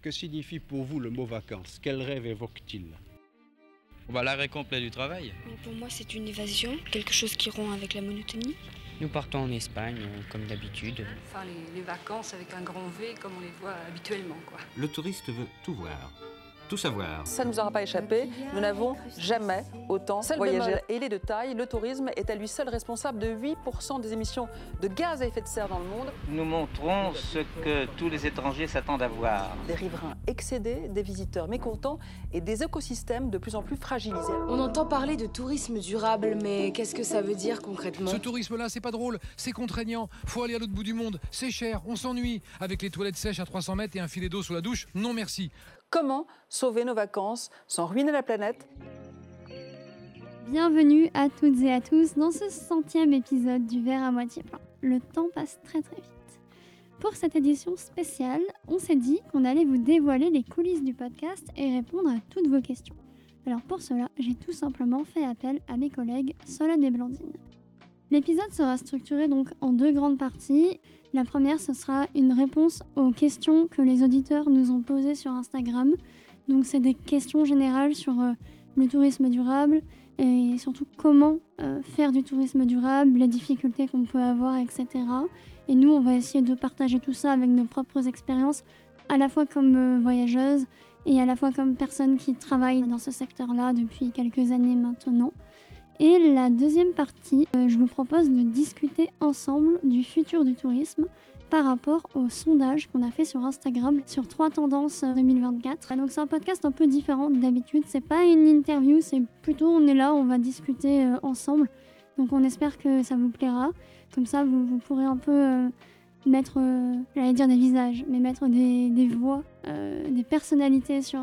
Que signifie pour vous le mot vacances? Quel rêve évoque-t-il? Bah, L'arrêt complet du travail. Pour moi, c'est une évasion, quelque chose qui rompt avec la monotonie. Nous partons en Espagne, comme d'habitude. Enfin, les, les, vacances avec un grand V, comme on les voit habituellement. Quoi. Le touriste veut tout voir tout savoir. Ça ne nous aura pas échappé, nous n'avons jamais autant voyagé. Et il est de taille, le tourisme est à lui seul responsable de 8% des émissions de gaz à effet de serre dans le monde. Nous montrons ce que tous les étrangers s'attendent à voir. Des riverains excédés, des visiteurs mécontents et des écosystèmes de plus en plus fragilisés. On entend parler de tourisme durable, mais qu'est-ce que ça veut dire concrètement? Ce tourisme-là, c'est pas drôle, c'est contraignant, faut aller à l'autre bout du monde, c'est cher, on s'ennuie. Avec les toilettes sèches à 300 mètres et un filet d'eau sous la douche, non merci. Comment sauver nos vacances sans ruiner la planète? Bienvenue à toutes et à tous dans ce centième épisode du verre à moitié plein. Le temps passe très très vite. Pour cette édition spéciale, on s'est dit qu'on allait vous dévoiler les coulisses du podcast et répondre à toutes vos questions. Alors pour cela, j'ai tout simplement fait appel à mes collègues Solène et Blandine. L'épisode sera structuré donc en deux grandes parties. La première, ce sera une réponse aux questions que les auditeurs nous ont posées sur Instagram. Donc c'est des questions générales sur euh, le tourisme durable et surtout comment euh, faire du tourisme durable, les difficultés qu'on peut avoir, etc. Et nous, on va essayer de partager tout ça avec nos propres expériences, à la fois comme euh, voyageuses et à la fois comme personnes qui travaillent dans ce secteur-là depuis quelques années maintenant. Et la deuxième partie, euh, je vous propose de discuter ensemble du futur du tourisme par rapport au sondage qu'on a fait sur Instagram sur trois tendances 2024. Donc c'est un podcast un peu différent d'habitude, c'est pas une interview, c'est plutôt on est là, on va discuter euh, ensemble. Donc on espère que ça vous plaira. Comme ça vous, pourrez un peu euh, mettre, j'allais dire des visages, mais mettre des voix, des personnalités sur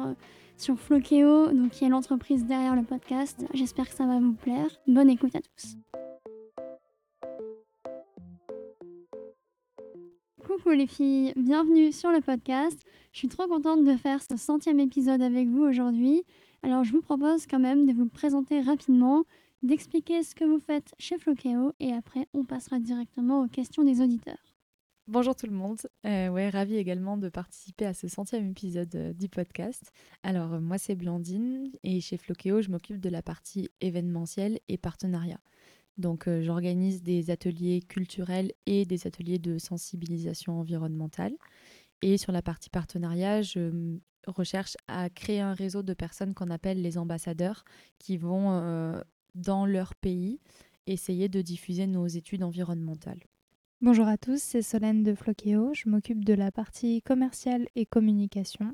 sur Flokeo, donc qui est l'entreprise derrière le podcast. J'espère que ça va vous plaire. Bonne écoute à tous. Coucou les filles, bienvenue sur le podcast. Je suis trop contente de faire ce centième épisode avec vous aujourd'hui. Alors je vous propose quand même de vous présenter rapidement, d'expliquer ce que vous faites chez Flokeo et après on passera directement aux questions des auditeurs. Bonjour tout le monde. Euh, ouais, ravi également de participer à ce centième épisode euh, du podcast. Alors, euh, moi, c'est Blandine et chez Flokeo, je m'occupe de la partie événementielle et partenariat. Donc, j'organise des ateliers culturels et des ateliers de sensibilisation environnementale. Et sur la partie partenariat, je recherche à créer un réseau de personnes qu'on appelle les ambassadeurs qui vont dans leur pays essayer de diffuser nos études environnementales. Bonjour à tous, c'est Solène de Flokeo. Je m'occupe de la partie commerciale et communication.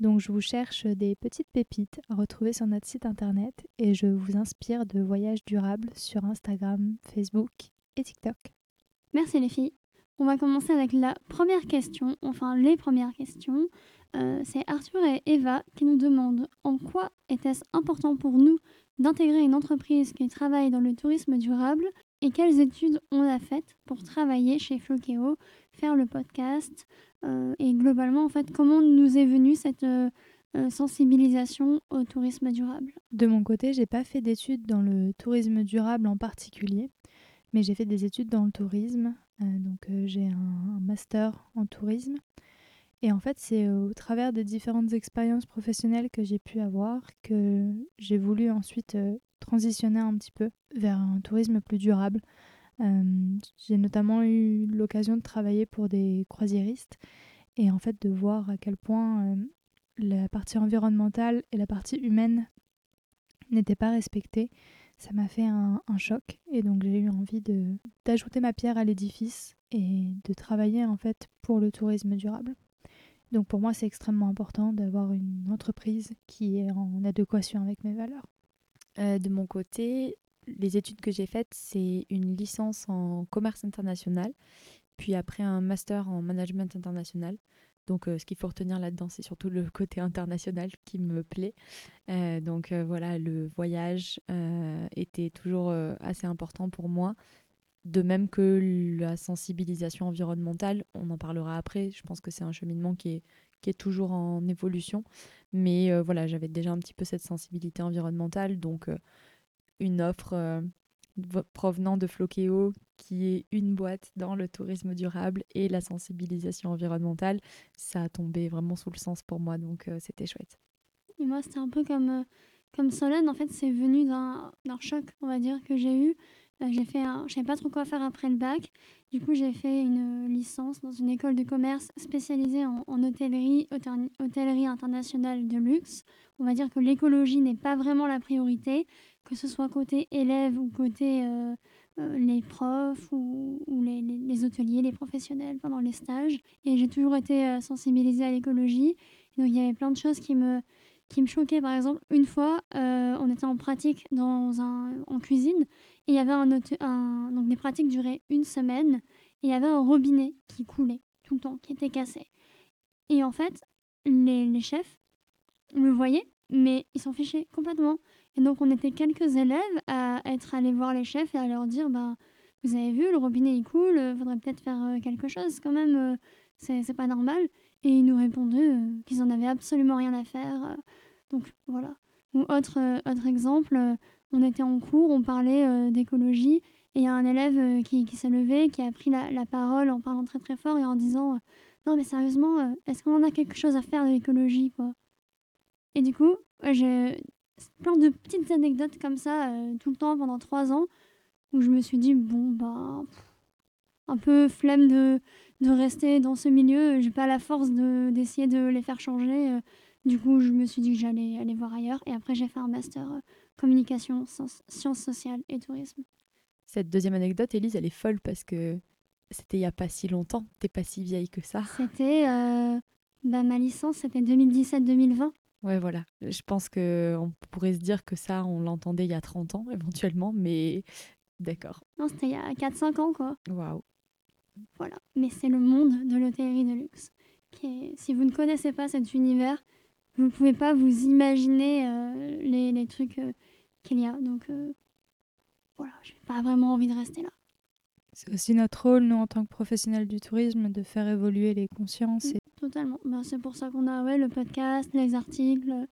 Donc je vous cherche des petites pépites à retrouver sur notre site internet et je vous inspire de voyages durables sur Instagram, Facebook et TikTok. Merci les filles. On va commencer avec la première question, enfin les premières questions. Euh, c'est Arthur et Eva qui nous demandent en quoi était-ce important pour nous d'intégrer une entreprise qui travaille dans le tourisme durable et quelles études on a faites pour travailler chez Flokeo, faire le podcast euh, et globalement en fait comment nous est venue cette euh, euh, sensibilisation au tourisme durable? De mon côté, j'ai pas fait d'études dans le tourisme durable en particulier, mais j'ai fait des études dans le tourisme. donc j'ai un, master en tourisme. Et en fait, c'est au travers des différentes expériences professionnelles que j'ai pu avoir que j'ai voulu ensuite transitionner un petit peu vers un tourisme plus durable. Euh, j'ai notamment eu l'occasion de travailler pour des croisiéristes et en fait de voir à quel point euh, la partie environnementale et la partie humaine n'étaient pas respectées. Ça m'a fait un, choc et donc j'ai eu envie d'ajouter ma pierre à l'édifice et de travailler en fait pour le tourisme durable. Donc pour moi c'est extrêmement important d'avoir une entreprise qui est en adéquation avec mes valeurs. Euh, de mon côté, les études que j'ai faites, c'est une licence en commerce international, puis après un master en management international. Donc, euh, ce qu'il faut retenir là-dedans, c'est surtout le côté international qui me plaît. Euh, donc, voilà, le voyage était toujours assez important pour moi. De même que la sensibilisation environnementale, on en parlera après. Je pense que c'est un cheminement qui est, qui est toujours en évolution. Mais euh, voilà, j'avais déjà un petit peu cette sensibilité environnementale, donc euh, une offre euh, provenant de Floqueo, qui est une boîte dans le tourisme durable et la sensibilisation environnementale. Ça a tombé vraiment sous le sens pour moi, donc c'était chouette. Et moi, c'était un peu comme, comme Solène. En fait, c'est venu d'un choc, on va dire, que j'ai eu. Euh, j'ai fait un... Je savais pas trop quoi faire après le bac. Du coup, j'ai fait une licence dans une école de commerce spécialisée en, hôtellerie, hôtellerie internationale de luxe. On va dire que l'écologie n'est pas vraiment la priorité, que ce soit côté élèves ou côté euh, euh, les profs ou, les, les, hôteliers, les professionnels pendant les stages. Et j'ai toujours été euh, sensibilisée à l'écologie. Donc il y avait plein de choses qui me, qui me choquaient. Par exemple, une fois, on était en pratique dans un, en cuisine et il y avait un, un, donc des pratiques duraient une semaine et il y avait un robinet qui coulait tout le temps, qui était cassé. Et en fait, les, les chefs le voyaient, mais ils s'en fichaient complètement. Et donc, on était quelques élèves à être allés voir les chefs et à leur dire bah, Vous avez vu, le robinet il coule, il faudrait peut-être faire quelque chose quand même, c'est pas normal. Et ils nous répondaient qu'ils en avaient absolument rien à faire. Donc, voilà. Ou autre, autre exemple, on était en cours, on parlait d'écologie. Et il y a un élève qui, qui s'est levé, qui a pris la, la, parole en parlant très très fort et en disant Non, mais sérieusement, est-ce qu'on en a quelque chose à faire de l'écologie quoi? Et du coup, j'ai plein de petites anecdotes comme ça euh, tout le temps pendant trois ans où je me suis dit bon bah un peu flemme de, de rester dans ce milieu j'ai pas la force de d'essayer de les faire changer euh. du coup je me suis dit que j'allais aller voir ailleurs et après j'ai fait un master euh, communication sciences sociales et tourisme cette deuxième anecdote Elise elle est folle parce que c'était il y a pas si longtemps t'es pas si vieille que ça c'était bah, ma licence c'était 2017 2020 Ouais, voilà. Je pense qu'on pourrait se dire que ça, on l'entendait il y a 30 ans éventuellement, mais d'accord. Non, c'était il y a 4-5 ans, quoi. Waouh. Voilà. Mais c'est le monde de l'hôtellerie de luxe. Qui est... Si vous ne connaissez pas cet univers, vous ne pouvez pas vous imaginer euh, les, les, trucs euh, qu'il y a. Donc, euh, voilà, je n'ai pas vraiment envie de rester là. C'est aussi notre rôle, nous, en tant que professionnels du tourisme, de faire évoluer les consciences. Et... Totalement. Ben, c'est pour ça qu'on a ouais, le podcast, les articles,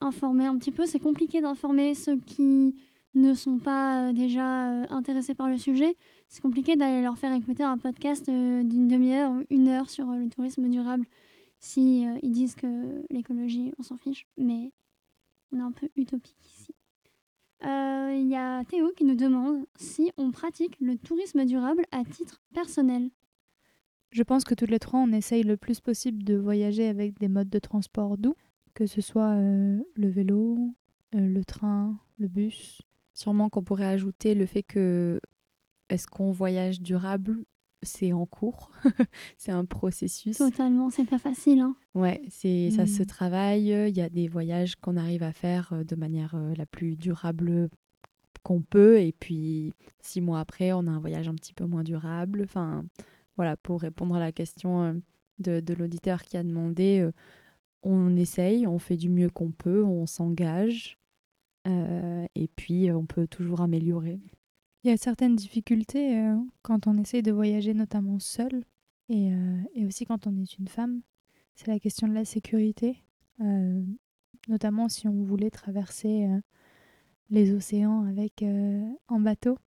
informer un petit peu. C'est compliqué d'informer ceux qui ne sont pas déjà intéressés par le sujet. C'est compliqué d'aller leur faire écouter un podcast d'une demi-heure ou une heure sur le tourisme durable si ils disent que l'écologie, on s'en fiche. Mais on est un peu utopique ici. Il y a Théo qui nous demande si on pratique le tourisme durable à titre personnel. Je pense que toutes les trois, on essaye le plus possible de voyager avec des modes de transport doux, que ce soit euh, le vélo, euh, le train, le bus. Sûrement qu'on pourrait ajouter le fait que est-ce qu'on voyage durable c'est en cours, c'est un processus. Totalement, c'est pas facile. Hein. Ouais, c'est ça se travaille. Il y a des voyages qu'on arrive à faire euh, de manière la plus durable qu'on peut, et puis six mois après, on a un voyage un petit peu moins durable. Enfin, voilà, pour répondre à la question euh, de, de l'auditeur qui a demandé, euh, on essaye, on fait du mieux qu'on peut, on s'engage, euh, et puis on peut toujours améliorer. Il y a certaines difficultés quand on essaye de voyager, notamment seul, et, et, aussi quand on est une femme. C'est la question de la sécurité, notamment si on voulait traverser les océans avec en bateau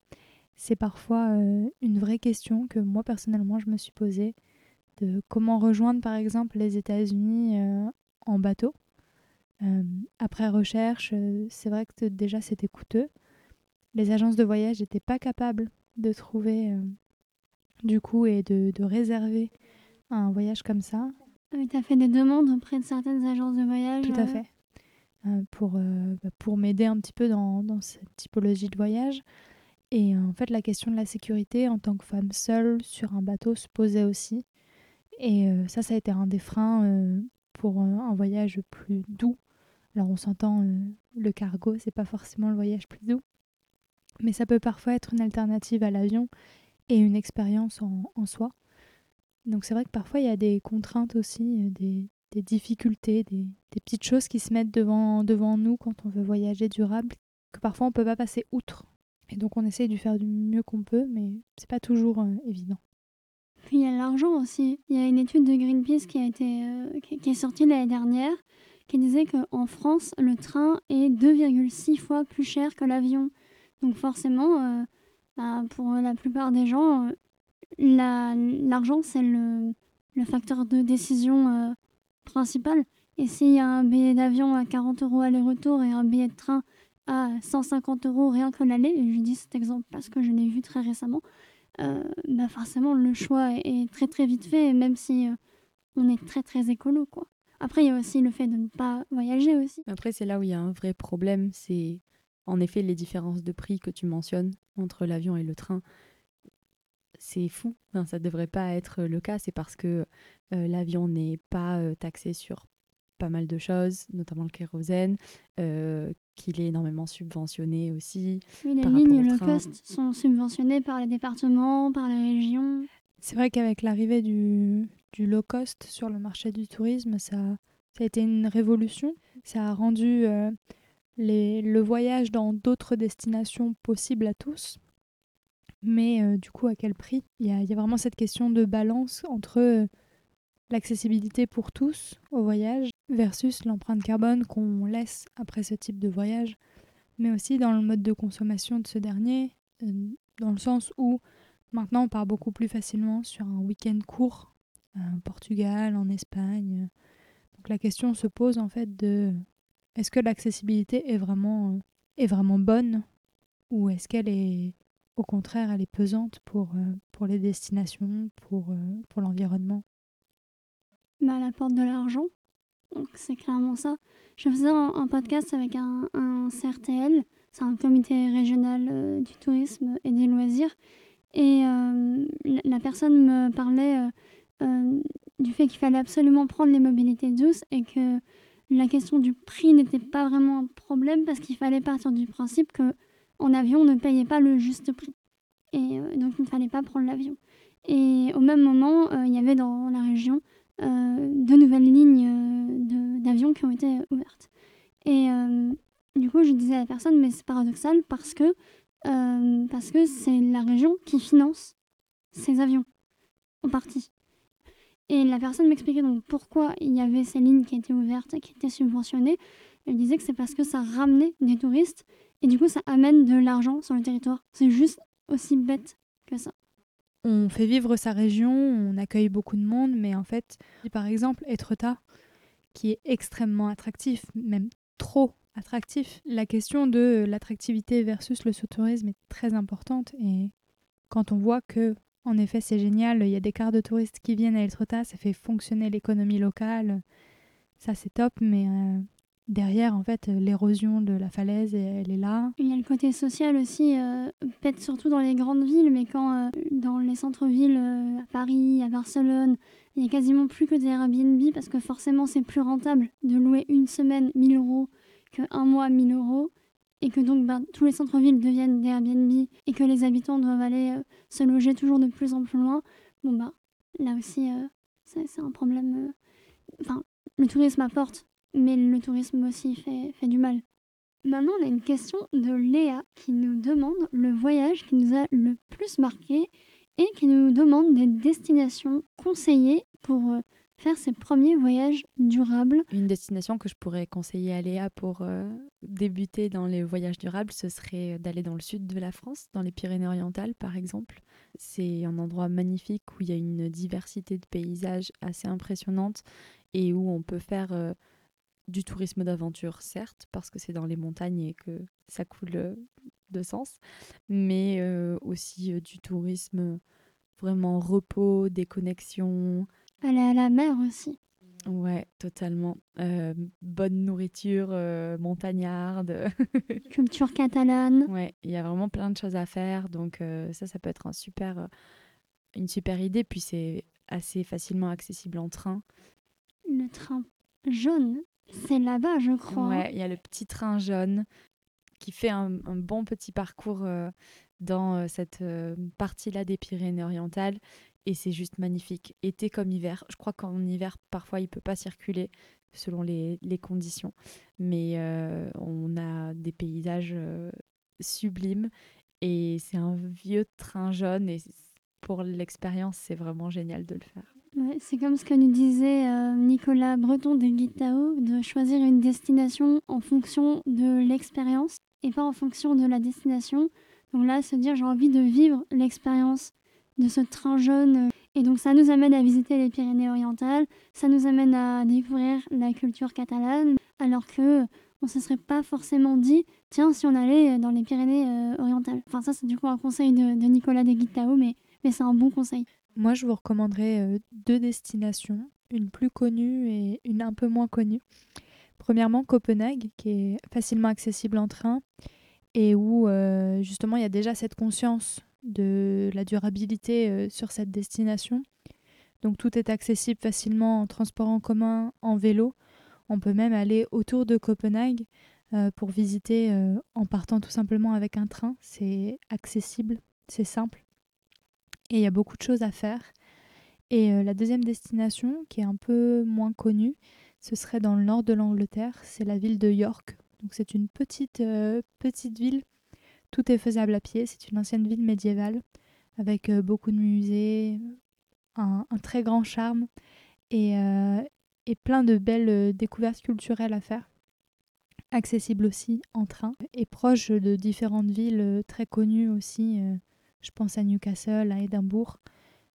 c'est parfois euh, une vraie question que moi personnellement je me suis posée de comment rejoindre par exemple les États-Unis euh, en bateau. Euh, après recherche, c'est vrai que déjà c'était coûteux. Les agences de voyage n'étaient pas capables de trouver du coup et de, de, réserver un voyage comme ça. tu as fait des demandes auprès de certaines agences de voyage Tout à fait. pour bah, pour m'aider un petit peu dans, dans cette typologie de voyage. Et en fait, la question de la sécurité en tant que femme seule sur un bateau se posait aussi. Et euh, ça, ça a été un des freins euh, pour un voyage plus doux. Alors, on s'entend, euh, le cargo, c'est pas forcément le voyage plus doux. Mais ça peut parfois être une alternative à l'avion et une expérience en, soi. Donc, c'est vrai que parfois, il y a des contraintes aussi, des, des difficultés, des, petites choses qui se mettent devant, devant nous quand on veut voyager durable, que parfois on peut pas passer outre et donc on essaye de faire du mieux qu'on peut, mais c'est pas toujours euh, évident. Il y a l'argent aussi. Il y a une étude de Greenpeace qui, a été, euh, qui est sortie l'année dernière qui disait qu'en France, le train est 2,6 fois plus cher que l'avion. Donc forcément, euh, bah, pour la plupart des gens, l'argent, c'est le, facteur de décision principal. Et s'il y a un billet d'avion à 40 euros aller-retour et un billet de train à 150 euros rien que l'aller, et je dis cet exemple parce que je l'ai vu très récemment, euh, bah forcément le choix est très très vite fait, même si euh, on est très très écolo. quoi. Après, il y a aussi le fait de ne pas voyager aussi. Après, c'est là où il y a un vrai problème, c'est en effet les différences de prix que tu mentionnes entre l'avion et le train. C'est fou, enfin, ça ne devrait pas être le cas, c'est parce que euh, l'avion n'est pas taxé sur pas mal de choses, notamment le kérosène, euh, qu'il est énormément subventionné aussi. Oui, les lignes low cost sont subventionnées par les départements, par les régions. C'est vrai qu'avec l'arrivée du, du, low cost sur le marché du tourisme, ça, ça a été une révolution. Ça a rendu euh, le voyage dans d'autres destinations possible à tous. Mais euh, du coup, à quel prix? Il y, a, vraiment cette question de balance entre l'accessibilité pour tous au voyage versus l'empreinte carbone qu'on laisse après ce type de voyage, mais aussi dans le mode de consommation de ce dernier, euh, dans le sens où maintenant on part beaucoup plus facilement sur un week-end court, en euh, Portugal, en Espagne. Donc la question se pose en fait de est-ce que l'accessibilité est vraiment, euh, est vraiment bonne ou est-ce qu'elle est au contraire elle est pesante pour, pour les destinations, pour, pour l'environnement? Bah, elle apporte de l'argent. C'est clairement ça. Je faisais un, podcast avec un, CRTL, c'est un comité régional euh, du tourisme et des loisirs. Et euh, la, personne me parlait euh, du fait qu'il fallait absolument prendre les mobilités douces et que la question du prix n'était pas vraiment un problème parce qu'il fallait partir du principe que en avion on ne payait pas le juste prix. Et donc il ne fallait pas prendre l'avion. Et au même moment, il y avait dans la région euh, de nouvelles lignes euh, d'avions qui ont été ouvertes. Et euh, du coup, je disais à la personne, mais c'est paradoxal parce que parce que c'est la région qui finance ces avions, en partie. Et la personne m'expliquait donc pourquoi il y avait ces lignes qui étaient ouvertes qui étaient subventionnées. Elle disait que c'est parce que ça ramenait des touristes et du coup ça amène de l'argent sur le territoire. C'est juste aussi bête que ça on fait vivre sa région, on accueille beaucoup de monde, mais en fait, par exemple, Etretat, qui est extrêmement attractif, même trop attractif, la question de l'attractivité versus le sous-tourisme est très importante. Et quand on voit que, en effet, c'est génial, il y a des quarts de touristes qui viennent à Etretat, ça fait fonctionner l'économie locale, ça c'est top, mais euh, derrière, en fait, l'érosion de la falaise, elle est là. Il y a le côté social aussi, euh, peut-être surtout dans les grandes villes, mais quand euh, dans les centres-villes, à Paris, à Barcelone, il y a quasiment plus que des Airbnb parce que forcément c'est plus rentable de louer une semaine 1000 euros qu'un mois 1000 euros et que donc ben, tous les centres-villes deviennent des Airbnb et que les habitants doivent aller se loger toujours de plus en plus loin. Bon bah là aussi c'est un problème. Enfin, le tourisme apporte mais le tourisme aussi fait, du mal. Maintenant, on a une question de Léa qui nous demande le voyage qui nous a le plus marqué et qui nous demande des destinations conseillées pour euh, faire ses premiers voyages durables. Une destination que je pourrais conseiller à Léa pour euh, débuter dans les voyages durables, ce serait d'aller dans le sud de la France, dans les Pyrénées-Orientales par exemple. C'est un endroit magnifique où il y a une diversité de paysages assez impressionnante et où on peut faire... Euh, du tourisme d'aventure, certes, parce que c'est dans les montagnes et que ça coule euh, de sens, mais euh, aussi euh, du tourisme vraiment repos, déconnexion. Aller à la mer aussi. Ouais, totalement. bonne nourriture montagnarde. Culture catalane. Ouais, il y a vraiment plein de choses à faire, donc ça, ça peut être un super, une super idée. Puis c'est assez facilement accessible en train. Le train jaune c'est là-bas, je crois. Ouais, il y a le petit train jaune qui fait un, bon petit parcours euh, dans euh, cette euh, partie-là des Pyrénées-Orientales. Et c'est juste magnifique, été comme hiver. Je crois qu'en hiver, parfois, il ne peut pas circuler selon les, les conditions. Mais on a des paysages sublimes. Et c'est un vieux train jaune. Et pour l'expérience, c'est vraiment génial de le faire c'est comme ce que nous disait euh, Nicolas Breton de Guitao, de choisir une destination en fonction de l'expérience et pas en fonction de la destination. Donc là, se dire j'ai envie de vivre l'expérience de ce train jaune. Et donc ça nous amène à visiter les Pyrénées-Orientales, ça nous amène à découvrir la culture catalane, alors que on se serait pas forcément dit, tiens, si on allait dans les Pyrénées-Orientales. Enfin ça, c'est du coup un conseil de, Nicolas de mais, mais c'est un bon conseil. Moi, je vous recommanderais euh, deux destinations, une plus connue et une un peu moins connue. Premièrement, Copenhague, qui est facilement accessible en train et où euh, justement il y a déjà cette conscience de la durabilité euh, sur cette destination. Donc tout est accessible facilement en transport en commun, en vélo. On peut même aller autour de Copenhague pour visiter en partant tout simplement avec un train. C'est accessible, c'est simple et il y a beaucoup de choses à faire. Et euh, la deuxième destination, qui est un peu moins connue, ce serait dans le nord de l'Angleterre, c'est la ville de York. Donc c'est une petite, euh, petite ville, tout est faisable à pied, c'est une ancienne ville médiévale avec euh, beaucoup de musées, un, très grand charme et, et plein de belles découvertes culturelles à faire accessible aussi en train et proche de différentes villes très connues aussi je pense à Newcastle, à Édimbourg.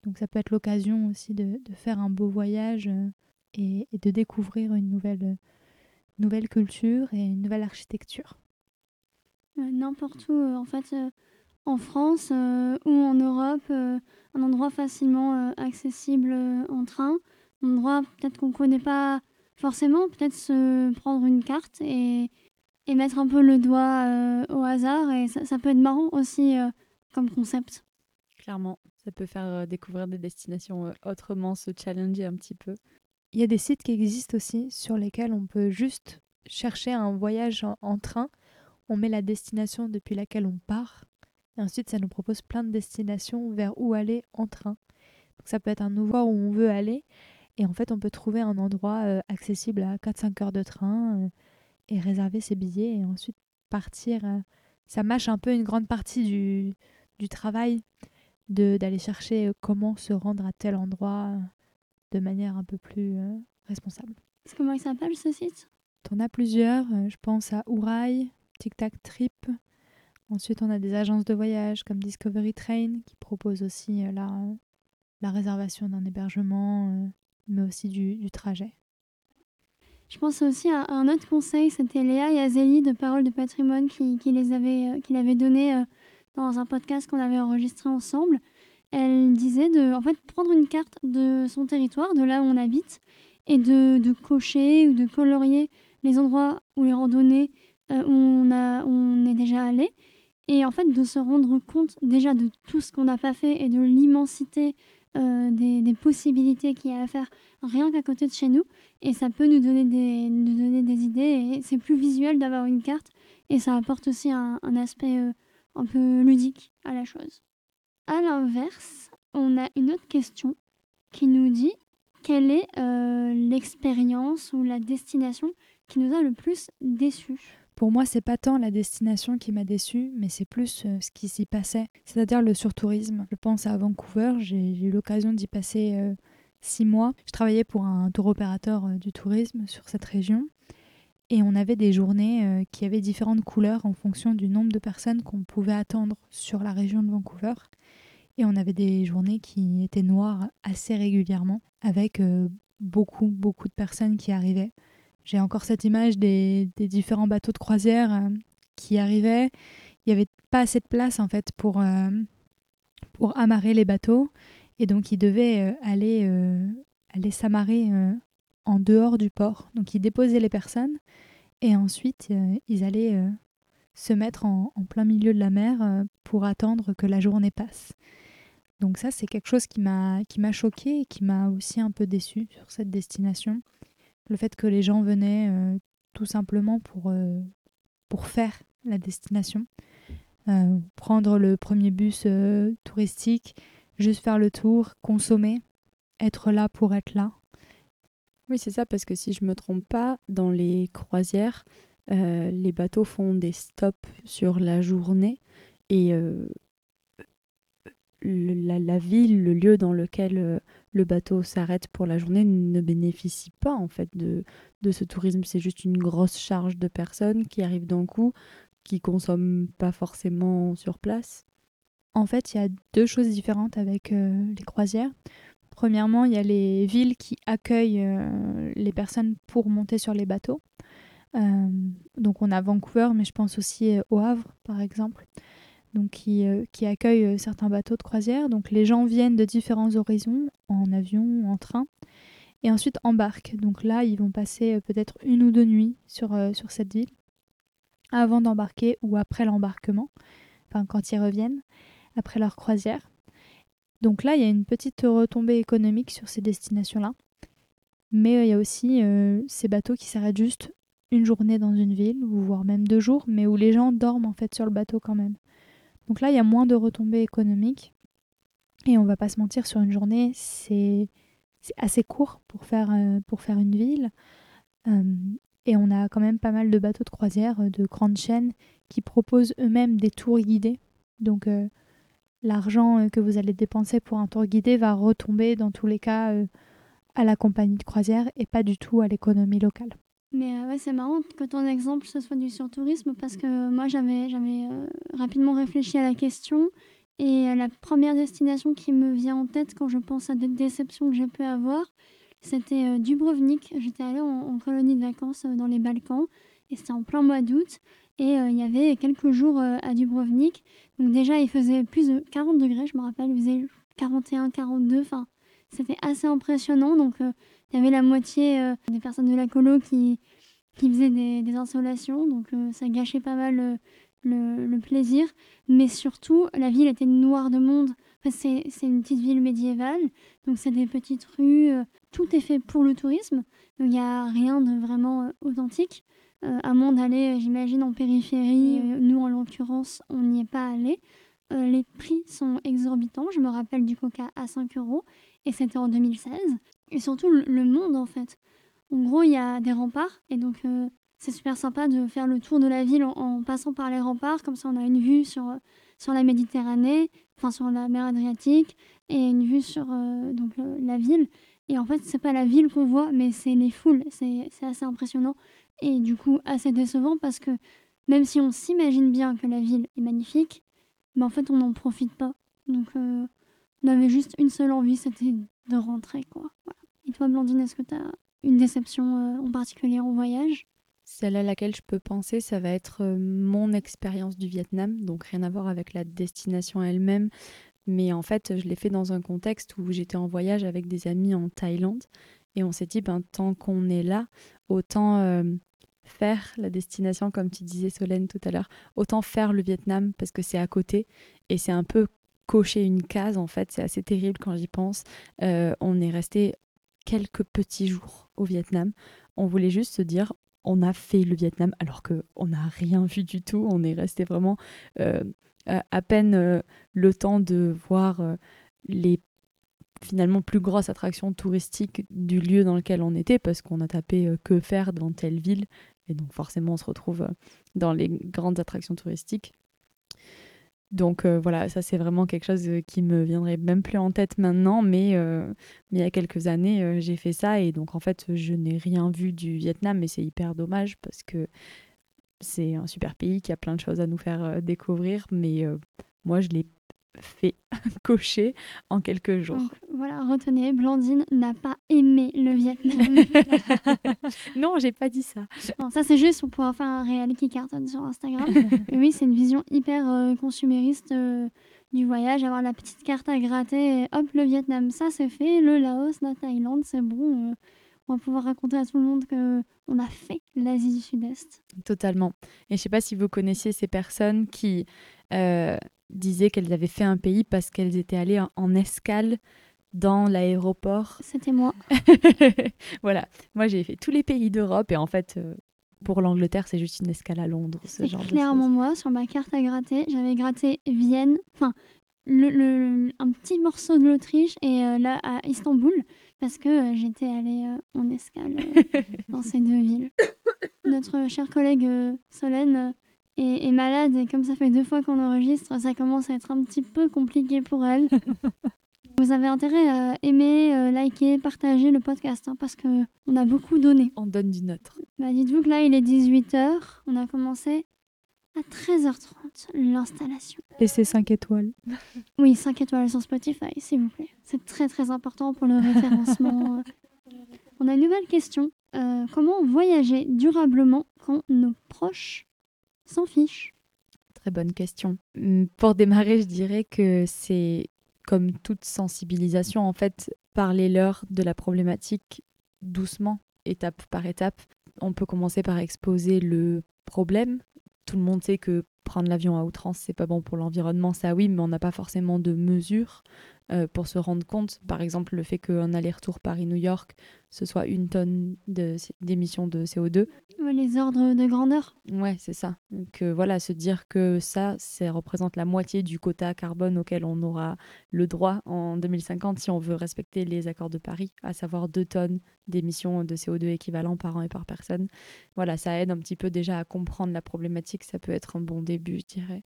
Donc ça peut être l'occasion aussi de, faire un beau voyage euh, et, de découvrir une euh, nouvelle culture et une nouvelle architecture. N'importe où, euh, en fait, en France ou en Europe, un endroit facilement accessible en train, un endroit peut-être qu'on ne connaît pas forcément, peut-être se prendre une carte et, et mettre un peu le doigt au hasard. Et ça, peut être marrant aussi comme concept. Clairement, ça peut faire euh, découvrir des destinations euh, autrement, se challenger un petit peu. Il y a des sites qui existent aussi sur lesquels on peut juste chercher un voyage en, train. On met la destination depuis laquelle on part. Et ensuite, ça nous propose plein de destinations vers où aller en train. Donc ça peut être un nouveau où on veut aller. Et en fait, on peut trouver un endroit euh, accessible à 4-5 heures de train et réserver ses billets et ensuite partir. ça mâche un peu une grande partie du, du travail, d'aller chercher euh, comment se rendre à tel endroit euh, de manière un peu plus euh, responsable. Comment il s'appelle ce site? On a plusieurs, je pense à Ourail, Tic Tac Trip. Ensuite, on a des agences de voyage comme Discovery Train qui proposent aussi la, la réservation d'un hébergement, mais aussi du, trajet. Je pense aussi à un autre conseil, c'était Léa et Azélie de Parole de Patrimoine qui, qui les avait, qui donné dans un podcast qu'on avait enregistré ensemble. Elle disait de en fait, prendre une carte de son territoire, de là où on habite, et de, de cocher ou de colorier les endroits ou les randonnées euh, où, on a, on est déjà allé. Et en fait, de se rendre compte déjà de tout ce qu'on n'a pas fait et de l'immensité euh, des, des, possibilités qu'il y a à faire rien qu'à côté de chez nous. Et ça peut nous donner des, nous donner des idées. Et c'est plus visuel d'avoir une carte. Et ça apporte aussi un, un aspect euh, un peu ludique à la chose. À l'inverse, on a une autre question qui nous dit quelle est euh, l'expérience ou la destination qui nous a le plus déçus Pour moi, c'est pas tant la destination qui m'a déçu, mais c'est plus euh, ce qui s'y passait, c'est-à-dire le surtourisme. Je pense à Vancouver, j'ai eu l'occasion d'y passer euh, six mois. Je travaillais pour un tour opérateur du tourisme sur cette région et on avait des journées euh, qui avaient différentes couleurs en fonction du nombre de personnes qu'on pouvait attendre sur la région de Vancouver. Et on avait des journées qui étaient noires assez régulièrement, avec euh, beaucoup, beaucoup de personnes qui arrivaient. J'ai encore cette image des, différents bateaux de croisière euh, qui arrivaient. Il n'y avait pas assez de place en fait pour, pour amarrer les bateaux. Et donc ils devaient aller, aller s'amarrer en dehors du port. Donc ils déposaient les personnes et ensuite euh, ils allaient euh, se mettre en, plein milieu de la mer euh, pour attendre que la journée passe. Donc ça c'est quelque chose qui m'a qui m'a choqué et qui m'a aussi un peu déçu sur cette destination. Le fait que les gens venaient tout simplement pour pour faire la destination, prendre le premier bus touristique, juste faire le tour, consommer, être là pour être là. Oui, c'est ça, parce que si je me trompe pas, dans les croisières, euh, les bateaux font des stops sur la journée et euh, la, ville, le lieu dans lequel euh, le bateau s'arrête pour la journée ne bénéficie pas en fait de, de ce tourisme. C'est juste une grosse charge de personnes qui arrivent d'un coup, qui consomment pas forcément sur place En fait, il y a deux choses différentes avec les croisières. Premièrement, il y a les villes qui accueillent les personnes pour monter sur les bateaux. donc on a Vancouver, mais je pense aussi au Havre, par exemple donc qui, euh, qui accueille euh, certains bateaux de croisière. Donc les gens viennent de différents horizons, en avion, en train, et ensuite embarquent. Donc là, ils vont passer euh, peut-être une ou deux nuits sur, sur cette ville, avant d'embarquer ou après l'embarquement, enfin quand ils reviennent, après leur croisière. Donc là, il y a une petite retombée économique sur ces destinations-là. Mais il y a aussi ces bateaux qui s'arrêtent juste une journée dans une ville, ou voire même deux jours, mais où les gens dorment en fait sur le bateau quand même. Donc là, il y a moins de retombées économiques. Et on va pas se mentir, sur une journée, c'est assez court pour faire, euh, une ville. Euh, et on a quand même pas mal de bateaux de croisière, euh, de grandes chaînes, qui proposent eux-mêmes des tours guidés. Donc l'argent que vous allez dépenser pour un tour guidé va retomber dans tous les cas à la compagnie de croisière et pas du tout à l'économie locale. Mais euh, ouais, c'est marrant que ton exemple ce soit du surtourisme parce que moi j'avais j'avais euh, rapidement réfléchi à la question et euh, la première destination qui me vient en tête quand je pense à des déceptions que j'ai pu avoir, c'était Dubrovnik. J'étais allée en, colonie de vacances dans les Balkans et c'était en plein mois d'août et il y avait quelques jours à Dubrovnik. Donc déjà il faisait plus de 40 degrés, je me rappelle, il faisait 41, 42, enfin c'était assez impressionnant donc il y avait la moitié euh, des personnes de la colo qui, qui faisaient des, des insolations, donc euh, ça gâchait pas mal euh, le, le, plaisir. Mais surtout, la ville était noire de monde. c'est, une petite ville médiévale, donc c'est des petites rues. tout est fait pour le tourisme, donc il n'y a rien de vraiment authentique. à moins d'aller, j'imagine, en périphérie, nous en l'occurrence, on n'y est pas allé. les prix sont exorbitants. Je me rappelle du coca à 5 euros et c'était en 2016 et surtout le monde en fait. En gros, il y a des remparts et donc euh, c'est super sympa de faire le tour de la ville en, passant par les remparts. Comme ça, on a une vue sur, euh, sur la Méditerranée, enfin sur la mer Adriatique et une vue sur euh, donc, la ville. Et en fait, c'est pas la ville qu'on voit, mais c'est les foules. C'est assez impressionnant et du coup assez décevant parce que même si on s'imagine bien que la ville est magnifique, mais en fait, on n'en profite pas. Donc, on avait juste une seule envie, c'était de rentrer, quoi. Et toi, Blandine, est-ce que tu as une déception euh, en particulier en voyage? Celle à laquelle je peux penser, ça va être euh, mon expérience du Vietnam, donc rien à voir avec la destination elle-même. Mais en fait, je l'ai fait dans un contexte où j'étais en voyage avec des amis en Thaïlande. Et on s'est dit, ben, tant qu'on est là, autant euh, faire la destination, comme tu disais Solène tout à l'heure, autant faire le Vietnam parce que c'est à côté. Et c'est un peu cocher une case, en fait, c'est assez terrible quand j'y pense. on est resté quelques petits jours au Vietnam. On voulait juste se dire, on a fait le Vietnam alors qu'on n'a rien vu du tout. On est resté vraiment euh, à peine euh, le temps de voir euh, les finalement plus grosses attractions touristiques du lieu dans lequel on était parce qu'on a tapé que faire dans telle ville et donc forcément on se retrouve dans les grandes attractions touristiques. Donc euh, voilà, ça c'est vraiment quelque chose euh, qui me viendrait même plus en tête maintenant, mais, euh, mais il y a quelques années j'ai fait ça et donc en fait je n'ai rien vu du Vietnam, mais c'est hyper dommage parce que c'est un super pays qui a plein de choses à nous faire découvrir, mais moi je l'ai fait cocher en quelques jours. voilà, retenez, Blandine n'a pas aimé le Vietnam. non, j'ai pas dit ça. ça c'est juste pour pouvoir faire un réel qui cartonne sur Instagram. oui, c'est une vision hyper euh, consumériste euh, du voyage, avoir la petite carte à gratter, et hop, le Vietnam, ça c'est fait, le Laos, la Thaïlande, c'est bon. Euh, on va pouvoir raconter à tout le monde que on a fait l'Asie du Sud-Est. Totalement. Et je sais pas si vous connaissiez ces personnes qui disaient qu'elles avaient fait un pays parce qu'elles étaient allées en, escale dans l'aéroport. C'était moi. voilà, moi j'ai fait tous les pays d'Europe et en fait, euh, pour l'Angleterre, c'est juste une escale à Londres. C'est clairement moi, sur ma carte à gratter, j'avais gratté Vienne, enfin, le, un petit morceau de l'Autriche et euh, là à Istanbul, parce que euh, j'étais allée en escale dans ces deux villes. Notre chère collègue Solène est, malade et comme ça fait deux fois qu'on enregistre, ça commence à être un petit peu compliqué pour elle. Vous avez intérêt à aimer, euh, liker, partager le podcast hein, parce que on a beaucoup donné. On donne du nôtre. Bah, dites-vous que là il est 18h, on a commencé à 13h30 l'installation. Et c'est 5 étoiles. Oui, 5 étoiles sur Spotify, s'il vous plaît. C'est très très important pour le référencement. On a une nouvelle question. Euh, comment voyager durablement quand nos proches s'en fichent Très bonne question. Hum, Pour démarrer, je dirais que c'est comme toute sensibilisation, en fait, parler-leur de la problématique doucement, étape par étape. On peut commencer par exposer le problème. Tout le monde sait que prendre l'avion à outrance, c'est pas bon pour l'environnement, ça oui, mais on n'a pas forcément de mesures euh, pour se rendre compte. Par exemple, le fait qu'un aller-retour Paris-New York, ce soit une tonne d'émissions de CO2. Ouais, Les ordres de grandeur Ouais, c'est ça. Donc euh, voilà, se dire que ça, ça représente la moitié du quota carbone auquel on aura le droit en 2050 si on veut respecter les accords de Paris, à savoir 2 tonnes d'émissions de CO2 équivalent par an et par personne. Voilà, ça aide un petit peu déjà à comprendre la problématique, ça peut être un bon début, je dirais.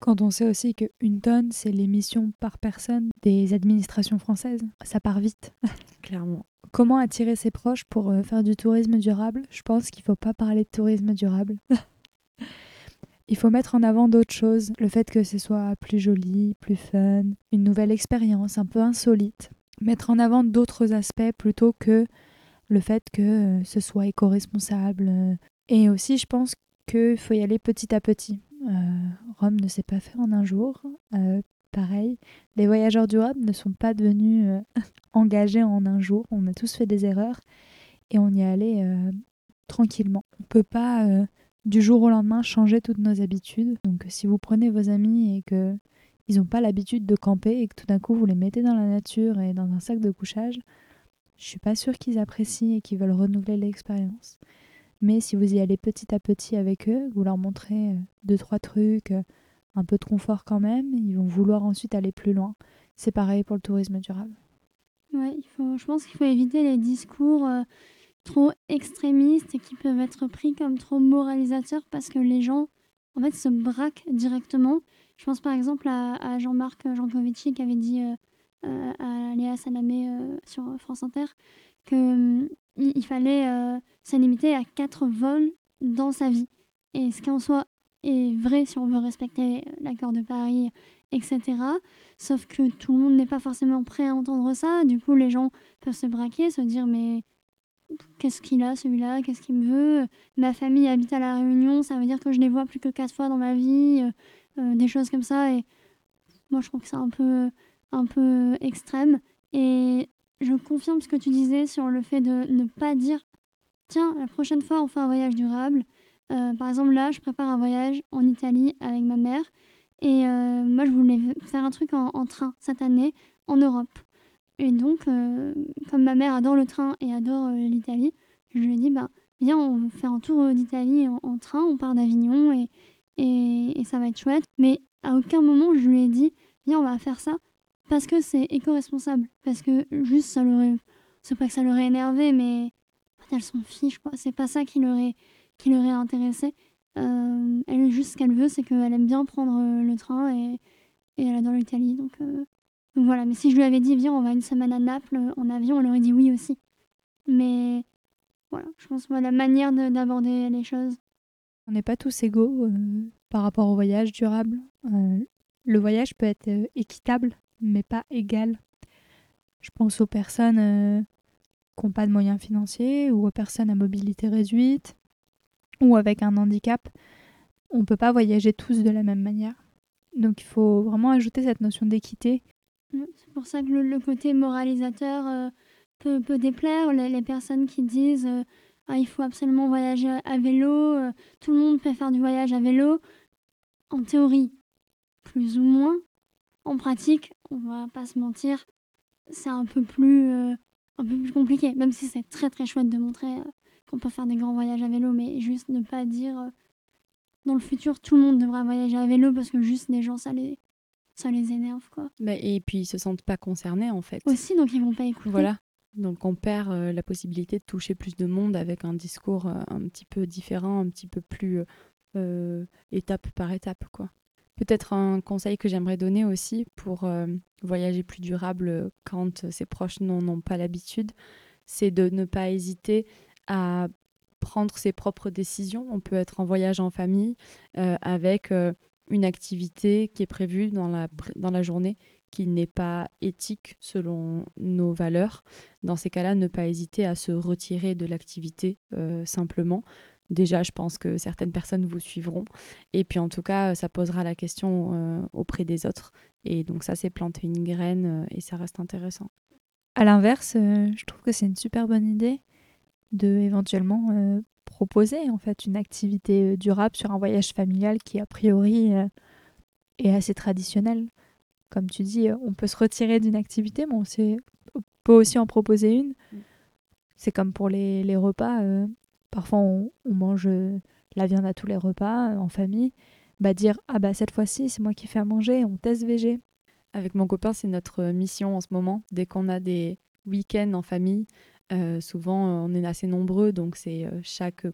Quand on sait aussi qu'une tonne, c'est l'émission par personne des administrations françaises, ça part vite. Clairement. Comment attirer ses proches pour euh, faire du tourisme durable? Je pense qu'il ne faut pas parler de tourisme durable. Il faut mettre en avant d'autres choses, le fait que ce soit plus joli, plus fun, une nouvelle expérience, un peu insolite. Mettre en avant d'autres aspects plutôt que le fait que euh, ce soit éco-responsable. Et aussi, je pense qu'il faut y aller petit à petit. Euh, Rome ne s'est pas fait en un jour. Euh, pareil, les voyageurs durables ne sont pas devenus euh, engagés en un jour. On a tous fait des erreurs et on y est allé tranquillement. On peut pas du jour au lendemain changer toutes nos habitudes. Donc si vous prenez vos amis et que ils n'ont pas l'habitude de camper et que tout d'un coup vous les mettez dans la nature et dans un sac de couchage, je suis pas sûre qu'ils apprécient et qu'ils veulent renouveler l'expérience. Mais si vous y allez petit à petit avec eux, vous leur montrez euh, deux trois trucs, euh, un peu de confort quand même, ils vont vouloir ensuite aller plus loin. C'est pareil pour le tourisme durable. Ouais, il faut, je pense qu'il faut éviter les discours euh, trop extrémistes et qui peuvent être pris comme trop moralisateurs parce que les gens, en fait, se braquent directement. Je pense par exemple à, Jean-Marc Jancovici qui avait dit à Léa Salamé sur France Inter qu'il il fallait euh, se limiter à quatre vols dans sa vie. Et ce qu'en soit est vrai si on veut respecter l'accord de Paris, etc. Sauf que tout le monde n'est pas forcément prêt à entendre ça. Du coup, les gens peuvent se braquer, se dire mais qu'est-ce qu'il a celui-là? Qu'est-ce qu'il me veut? Ma famille habite à La Réunion, ça veut dire que je les vois plus que quatre fois dans ma vie, euh, euh, des choses comme ça. Et moi, je trouve que c'est un peu, un peu extrême. Et je confirme ce que tu disais sur le fait de ne pas dire tiens, la prochaine fois, on fait un voyage durable. Euh, par exemple, là, je prépare un voyage en Italie avec ma mère. Et euh, moi, je voulais faire un truc en, train cette année en Europe. Et donc, euh, comme ma mère adore le train et adore l'Italie, je lui ai dit, bah, viens, on fait un tour d'Italie en, train, on part d'Avignon et ça va être chouette. Mais à aucun moment, je lui ai dit, viens, on va faire ça parce que c'est éco-responsable. Parce que juste, ça l'aurait. C'est pas que ça l'aurait énervé, mais elle s'en fiche, quoi. C'est pas ça qui l'aurait qui l'aurait intéressée. Euh, elle, juste ce qu'elle veut, c'est qu'elle aime bien prendre euh, le train et, elle adore l'Italie. Donc, euh, donc voilà, mais si je lui avais dit, viens, on va une semaine à Naples en avion, elle aurait dit oui aussi. Mais voilà, je pense que la manière de- d'aborder les choses. On n'est pas tous égaux par rapport au voyage durable. Le voyage peut être équitable, mais pas égal. Je pense aux personnes euh, qui n'ont pas de moyens financiers ou aux personnes à mobilité réduite ou avec un handicap. On ne peut pas voyager tous de la même manière. Donc il faut vraiment ajouter cette notion d'équité. C'est pour ça que le, côté moralisateur euh, peut, peut déplaire. Les, personnes qui disent euh, ah, il faut absolument voyager à, vélo, tout le monde peut faire du voyage à vélo. En théorie, plus ou moins. En pratique, on va pas se mentir, c'est un peu plus, euh, un peu plus compliqué. Même si c'est très très chouette de montrer euh, qu'on peut faire des grands voyages à vélo, mais juste ne pas dire euh, dans le futur tout le monde devra voyager à vélo parce que juste des gens ça les, ça les énerve quoi. Bah, et puis ils se sentent pas concernés en fait. Aussi, donc ils vont pas écouter. Voilà. Donc on perd la possibilité de toucher plus de monde avec un discours un petit peu différent, un petit peu plus étape par étape quoi. Peut-être un conseil que j'aimerais donner aussi pour euh, voyager plus durable euh, quand euh, ses proches n'en ont pas l'habitude, c'est de ne pas hésiter à prendre ses propres décisions. On peut être en voyage en famille avec une activité qui est prévue dans la, dans la journée qui n'est pas éthique selon nos valeurs. Dans ces cas-là, ne pas hésiter à se retirer de l'activité simplement déjà, je pense que certaines personnes vous suivront. Et puis, en tout cas, ça posera la question euh, auprès des autres. Et donc, ça, c'est planter une graine euh, et ça reste intéressant. À l'inverse, euh, je trouve que c'est une super bonne idée de éventuellement proposer en fait une activité durable sur un voyage familial qui a priori est assez traditionnel. Comme tu dis, on peut se retirer d'une activité, mais on, peut aussi en proposer une. Mm. C'est comme pour les, les repas. Parfois, on, mange euh, la viande à tous les repas euh, en famille. Bah dire ah bah cette fois-ci c'est moi qui fais à manger, on teste VG. Avec mon copain, c'est notre mission en ce moment. Dès qu'on a des week-ends en famille, euh, souvent on est assez nombreux, donc c'est chaque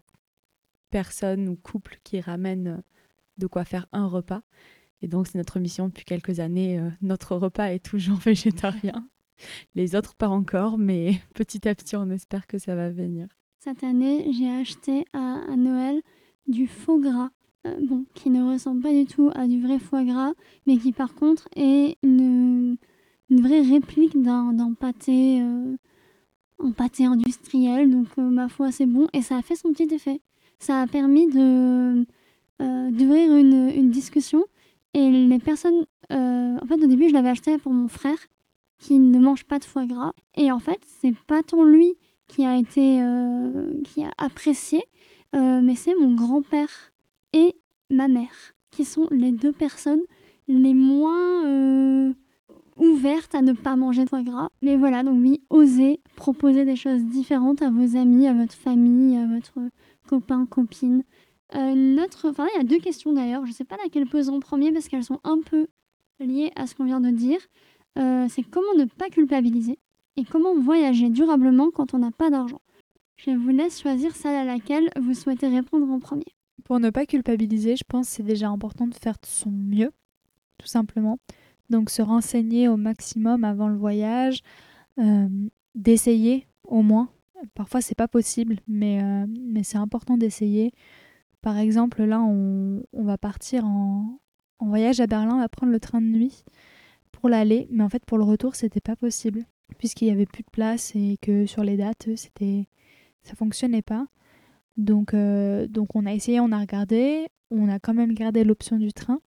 personne ou couple qui ramène de quoi faire un repas. Et donc c'est notre mission depuis quelques années. notre repas est toujours végétarien. Les autres pas encore, mais petit à petit on espère que ça va venir. Cette année, j'ai acheté à, Noël du faux gras. Euh, bon, qui ne ressemble pas du tout à du vrai foie gras, mais qui par contre est une, vraie réplique d'un pâté, euh, pâté industriel. Donc, euh, ma foi, c'est bon. Et ça a fait son petit effet. Ça a permis de d'ouvrir une, une, discussion. Et les personnes. en fait, au début, je l'avais acheté pour mon frère, qui ne mange pas de foie gras. Et en fait, c'est pas tant lui qui a été euh, qui a apprécié, euh, mais c'est mon grand-père et ma mère qui sont les deux personnes les moins euh, ouvertes à ne pas manger de foie gras. Mais voilà, donc oui, osez proposer des choses différentes à vos amis, à votre famille, à votre copain, copine. notre, enfin, il y a deux questions d'ailleurs. Je ne sais pas laquelle poser en premier parce qu'elles sont un peu liées à ce qu'on vient de dire. c'est comment ne pas culpabiliser? Et comment voyager durablement quand on n'a pas d'argent? Je vous laisse choisir celle à laquelle vous souhaitez répondre en premier. Pour ne pas culpabiliser, je pense que c'est déjà important de faire de son mieux, tout simplement. Donc se renseigner au maximum avant le voyage, euh, d'essayer au moins. Parfois c'est pas possible, mais, euh, mais c'est important d'essayer. Par exemple, là on, va partir en, en voyage à Berlin, on va prendre le train de nuit pour l'aller, mais en fait pour le retour c'était pas possible puisqu'il n'y avait plus de place et que sur les dates, c'était ça fonctionnait pas. Donc, euh, donc on a essayé, on a regardé, on a quand même gardé l'option du train,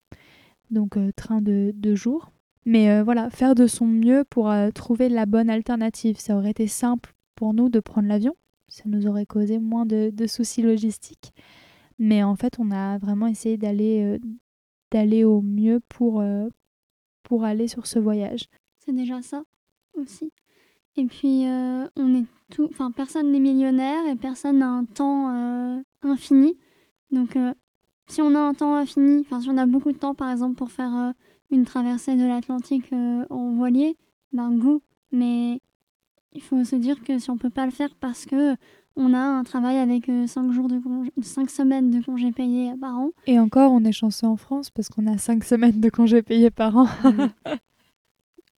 donc euh, train de deux jours. Mais euh, voilà, faire de son mieux pour trouver la bonne alternative. Ça aurait été simple pour nous de prendre l'avion, ça nous aurait causé moins de, de, soucis logistiques. Mais en fait, on a vraiment essayé d'aller d'aller au mieux pour, pour aller sur ce voyage. C'est déjà ça? Aussi. Et puis, euh, on est tout, enfin, personne n'est millionnaire et personne n'a un temps euh, infini. Donc, euh, si on a un temps infini, enfin, si on a beaucoup de temps, par exemple, pour faire une traversée de l'Atlantique en voilier, ben, go. Mais il faut se dire que si on peut pas le faire parce que on a un travail avec 5 jours de 5 semaines de congés payés par an. Et encore, on est chanceux en France parce qu'on a 5 semaines de congés payés par an.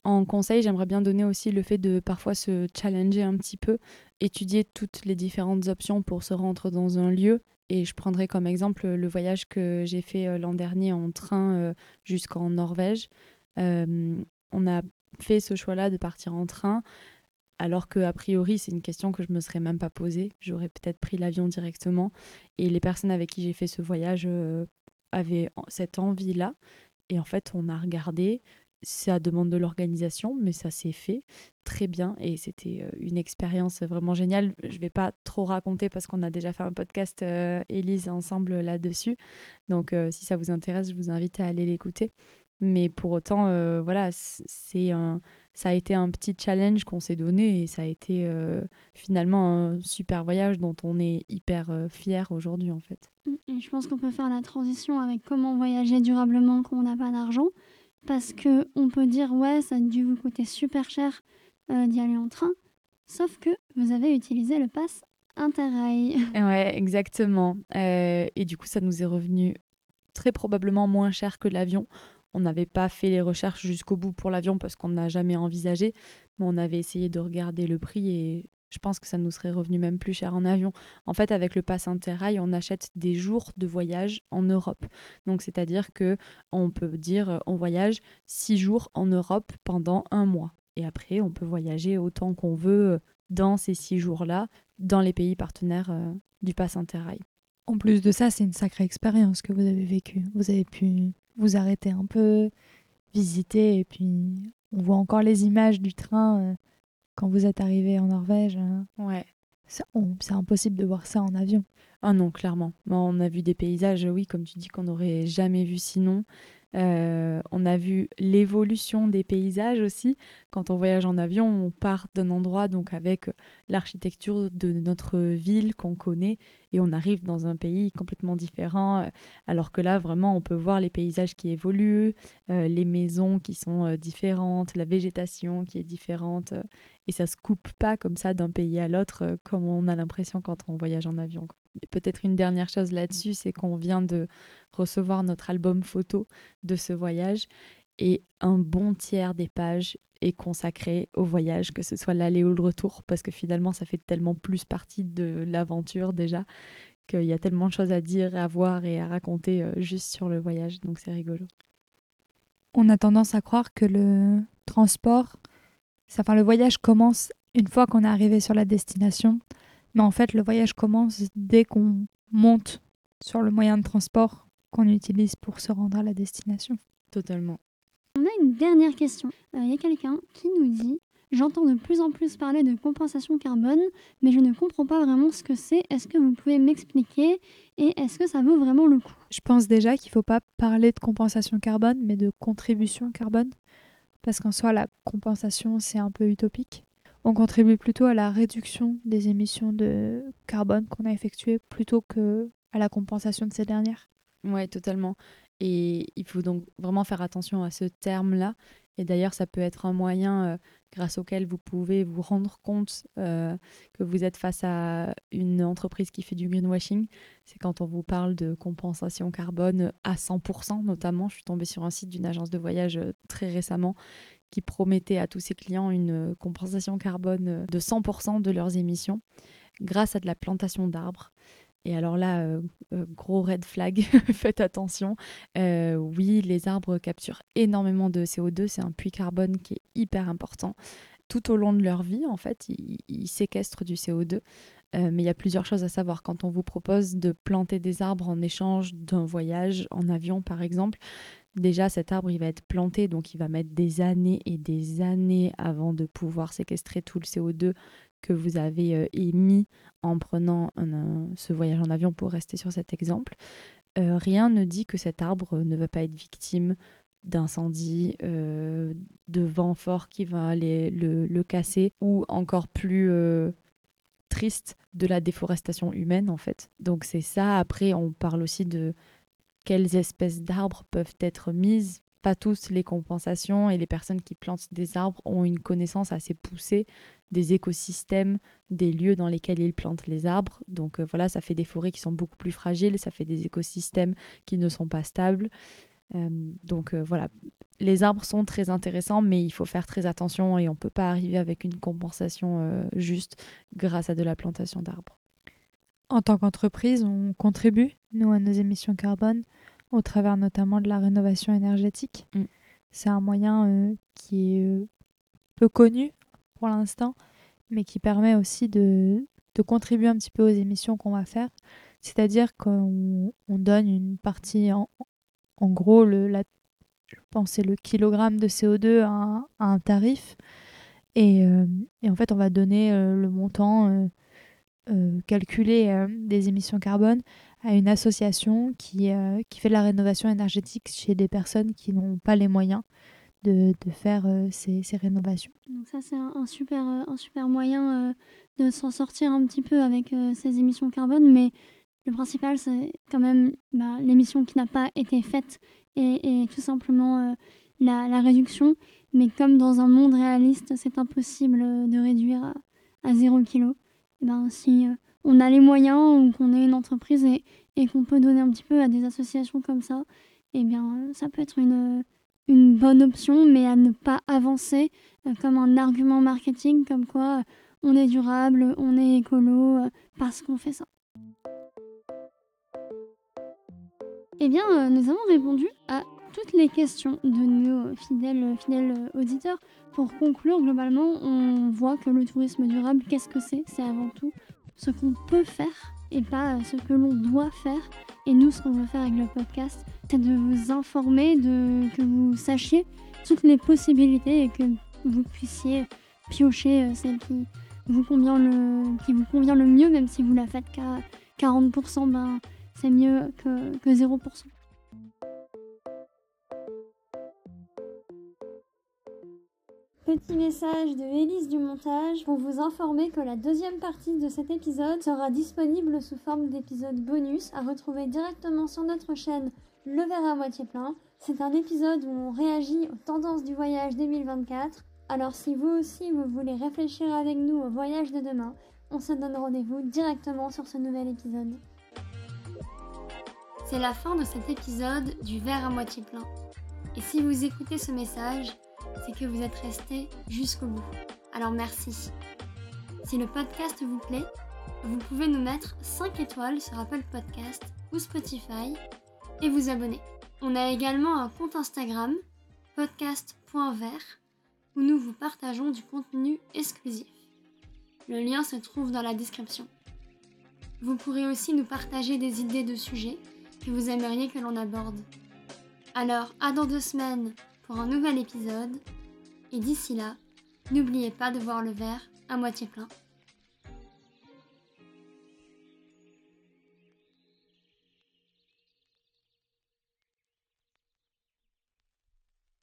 En conseil, j'aimerais bien donner aussi le fait de parfois se challenger un petit peu, étudier toutes les différentes options pour se rendre dans un lieu. Et je prendrai comme exemple le voyage que j'ai fait euh, l'an dernier en train euh, jusqu'en Norvège. Euh, on a fait ce choix-là de partir en train, alors que a priori c'est une question que je me serais même pas posée. J'aurais peut-être pris l'avion directement. Et les personnes avec qui j'ai fait ce voyage avaient cette envie-là. Et en fait, on a regardé, ça demande de l'organisation, mais ça s'est fait très bien et c'était euh, une expérience vraiment géniale. Je vais pas trop raconter parce qu'on a déjà fait un podcast, euh, Élise, ensemble là-dessus. Donc, euh, si ça vous intéresse, je vous invite à aller l'écouter. Mais pour autant, voilà, c'est un, ça a été un petit challenge qu'on s'est donné et ça a été finalement un super voyage dont on est hyper fier aujourd'hui en fait. Je pense qu'on peut faire la transition avec comment voyager durablement quand on n'a pas d'argent parce que on peut dire ouais ça a dû vous coûter super cher euh, d'y aller en train, sauf que vous avez utilisé le pass Interrail. Ouais, exactement. Euh, et du coup, ça nous est revenu très probablement moins cher que l'avion. On n'avait pas fait les recherches jusqu'au bout pour l'avion parce qu'on n'a jamais envisagé, mais on avait essayé de regarder le prix et je pense que ça nous serait revenu même plus cher en avion. En fait, avec le pass Interrail, on achète des jours de voyage en Europe. Donc, c'est-à-dire que on peut dire euh, on voyage six jours en Europe pendant un mois. Et après, on peut voyager autant qu'on veut euh, dans ces six jours-là, dans les pays partenaires euh, du pass Interrail. En plus de ça, c'est une sacrée expérience que vous avez vécue. Vous avez pu vous arrêter un peu, visiter, et puis on voit encore les images du train quand vous êtes arrivé en Norvège. Hein. Ouais. C'est impossible de voir ça en avion. Ah non, clairement. On a vu des paysages, oui, comme tu dis, qu'on n'aurait jamais vu sinon. Euh, on a vu l'évolution des paysages aussi. Quand on voyage en avion, on part d'un endroit donc avec l'architecture de notre ville qu'on connaît et on arrive dans un pays complètement différent. Euh, alors que là, vraiment, on peut voir les paysages qui évoluent, euh, les maisons qui sont différentes, la végétation qui est différente et ça se coupe pas comme ça d'un pays à l'autre comme on a l'impression quand on voyage en avion. Peut-être une dernière chose là-dessus, c'est qu'on vient de recevoir notre album photo de ce voyage et un bon tiers des pages est consacré au voyage, que ce soit l'aller ou le retour, parce que finalement ça fait tellement plus partie de l'aventure déjà qu'il y a tellement de choses à dire, à voir et à raconter euh, juste sur le voyage, donc c'est rigolo. On a tendance à croire que le transport, enfin le voyage commence une fois qu'on est arrivé sur la destination, mais en fait le voyage commence dès qu'on monte sur le moyen de transport qu'on utilise pour se rendre à la destination. Totalement. On a une dernière question. Euh, il y a quelqu'un qui nous dit J'entends de plus en plus parler de compensation carbone, mais je ne comprends pas vraiment ce que c'est. Est-ce que vous pouvez m'expliquer et est-ce que ça vaut vraiment le coup? Je pense déjà qu'il ne faut pas parler de compensation carbone, mais de contribution carbone, parce qu'en soi, la compensation, c'est un peu utopique. On contribue plutôt à la réduction des émissions de carbone qu'on a effectuées plutôt que à la compensation de ces dernières. Oui, totalement. Et il faut donc vraiment faire attention à ce terme-là. Et d'ailleurs, ça peut être un moyen euh, grâce auquel vous pouvez vous rendre compte euh, que vous êtes face à une entreprise qui fait du greenwashing. C'est quand on vous parle de compensation carbone à 100%, notamment. Je suis tombée sur un site d'une agence de voyage euh, très récemment qui promettait à tous ses clients une compensation carbone de 100% de leurs émissions grâce à de la plantation d'arbres. Et alors là, euh, euh, gros red flag, faites attention. Euh, oui, les arbres capturent énormément de CO2, c'est un puits carbone qui est hyper important. Tout au long de leur vie, en fait, ils, séquestrent du CO2. mais il y a plusieurs choses à savoir. Quand on vous propose de planter des arbres en échange d'un voyage en avion, par exemple, déjà cet arbre, il va être planté, donc il va mettre des années et des années avant de pouvoir séquestrer tout le CO2 que vous avez euh, émis en prenant ce voyage en avion pour rester sur cet exemple, euh, rien ne dit que cet arbre ne va pas être victime d'incendie, euh, de vent fort qui va aller le, casser, ou encore plus triste, de la déforestation humaine en fait. Donc c'est ça, après on parle aussi de quelles espèces d'arbres peuvent être mises. Pas tous les compensations et les personnes qui plantent des arbres ont une connaissance assez poussée des écosystèmes, des lieux dans lesquels ils plantent les arbres. Donc euh, voilà, ça fait des forêts qui sont beaucoup plus fragiles, ça fait des écosystèmes qui ne sont pas stables. Euh, donc euh, voilà, les arbres sont très intéressants, mais il faut faire très attention et on ne peut pas arriver avec une compensation juste grâce à de la plantation d'arbres. En tant qu'entreprise, on contribue, nous, à nos émissions carbone, au travers notamment de la rénovation énergétique. Mm. C'est un moyen qui est peu connu pour l'instant, mais qui permet aussi de, de, contribuer un petit peu aux émissions qu'on va faire. C'est-à-dire qu'on on donne une partie, en, en gros, le, la, je pense le kilogramme de CO2 à, un tarif. Et, euh, et, en fait, on va donner euh, le montant euh, calculé des émissions carbone à une association qui, qui fait de la rénovation énergétique chez des personnes qui n'ont pas les moyens de, de faire euh, ces, ces, rénovations. Donc ça c'est un, super, euh, un super moyen euh, de s'en sortir un petit peu avec ces émissions carbone, mais le principal c'est quand même bah, l'émission qui n'a pas été faite et, et tout simplement la, la, réduction. Mais comme dans un monde réaliste, c'est impossible de réduire à, à 0 kg. Et ben, si on a les moyens ou qu'on est une entreprise et, qu'on peut donner un petit peu à des associations comme ça, eh bien ça peut être une bonne option, mais à ne pas avancer euh, comme un argument marketing, comme quoi euh, on est durable, on est écolo, euh, parce qu'on fait ça. Eh bien, nous avons répondu à toutes les questions de nos fidèles auditeurs. Pour conclure, globalement, on voit que le tourisme durable, qu'est-ce que c'est? C'est avant tout ce qu'on peut faire et pas ce que l'on doit faire. Et nous, ce qu'on veut faire avec le podcast, c'est de vous informer, de, que vous sachiez toutes les possibilités et que vous puissiez piocher celle qui vous convient le, qui vous convient le mieux, même si vous la faites qu'à 40%, ben, c'est mieux que, que 0%. Petit message de Élise du montage pour vous informer que la deuxième partie de cet épisode sera disponible sous forme d'épisode bonus à retrouver directement sur notre chaîne Le verre à moitié plein. C'est un épisode où on réagit aux tendances du voyage 2024. Alors si vous aussi vous voulez réfléchir avec nous au voyage de demain, on se donne rendez-vous directement sur ce nouvel épisode. C'est la fin de cet épisode du verre à moitié plein. Et si vous écoutez ce message, c'est que vous êtes resté jusqu'au bout. Alors merci. Si le podcast vous plaît, vous pouvez nous mettre 5 étoiles sur Apple Podcast ou Spotify et vous abonner. On a également un compte Instagram, podcast.vert, où nous vous partageons du contenu exclusif. Le lien se trouve dans la description. Vous pourrez aussi nous partager des idées de sujets que vous aimeriez que l'on aborde. Alors, à dans deux semaines pour un nouvel épisode. Et d'ici là, n'oubliez pas de voir le verre à moitié plein.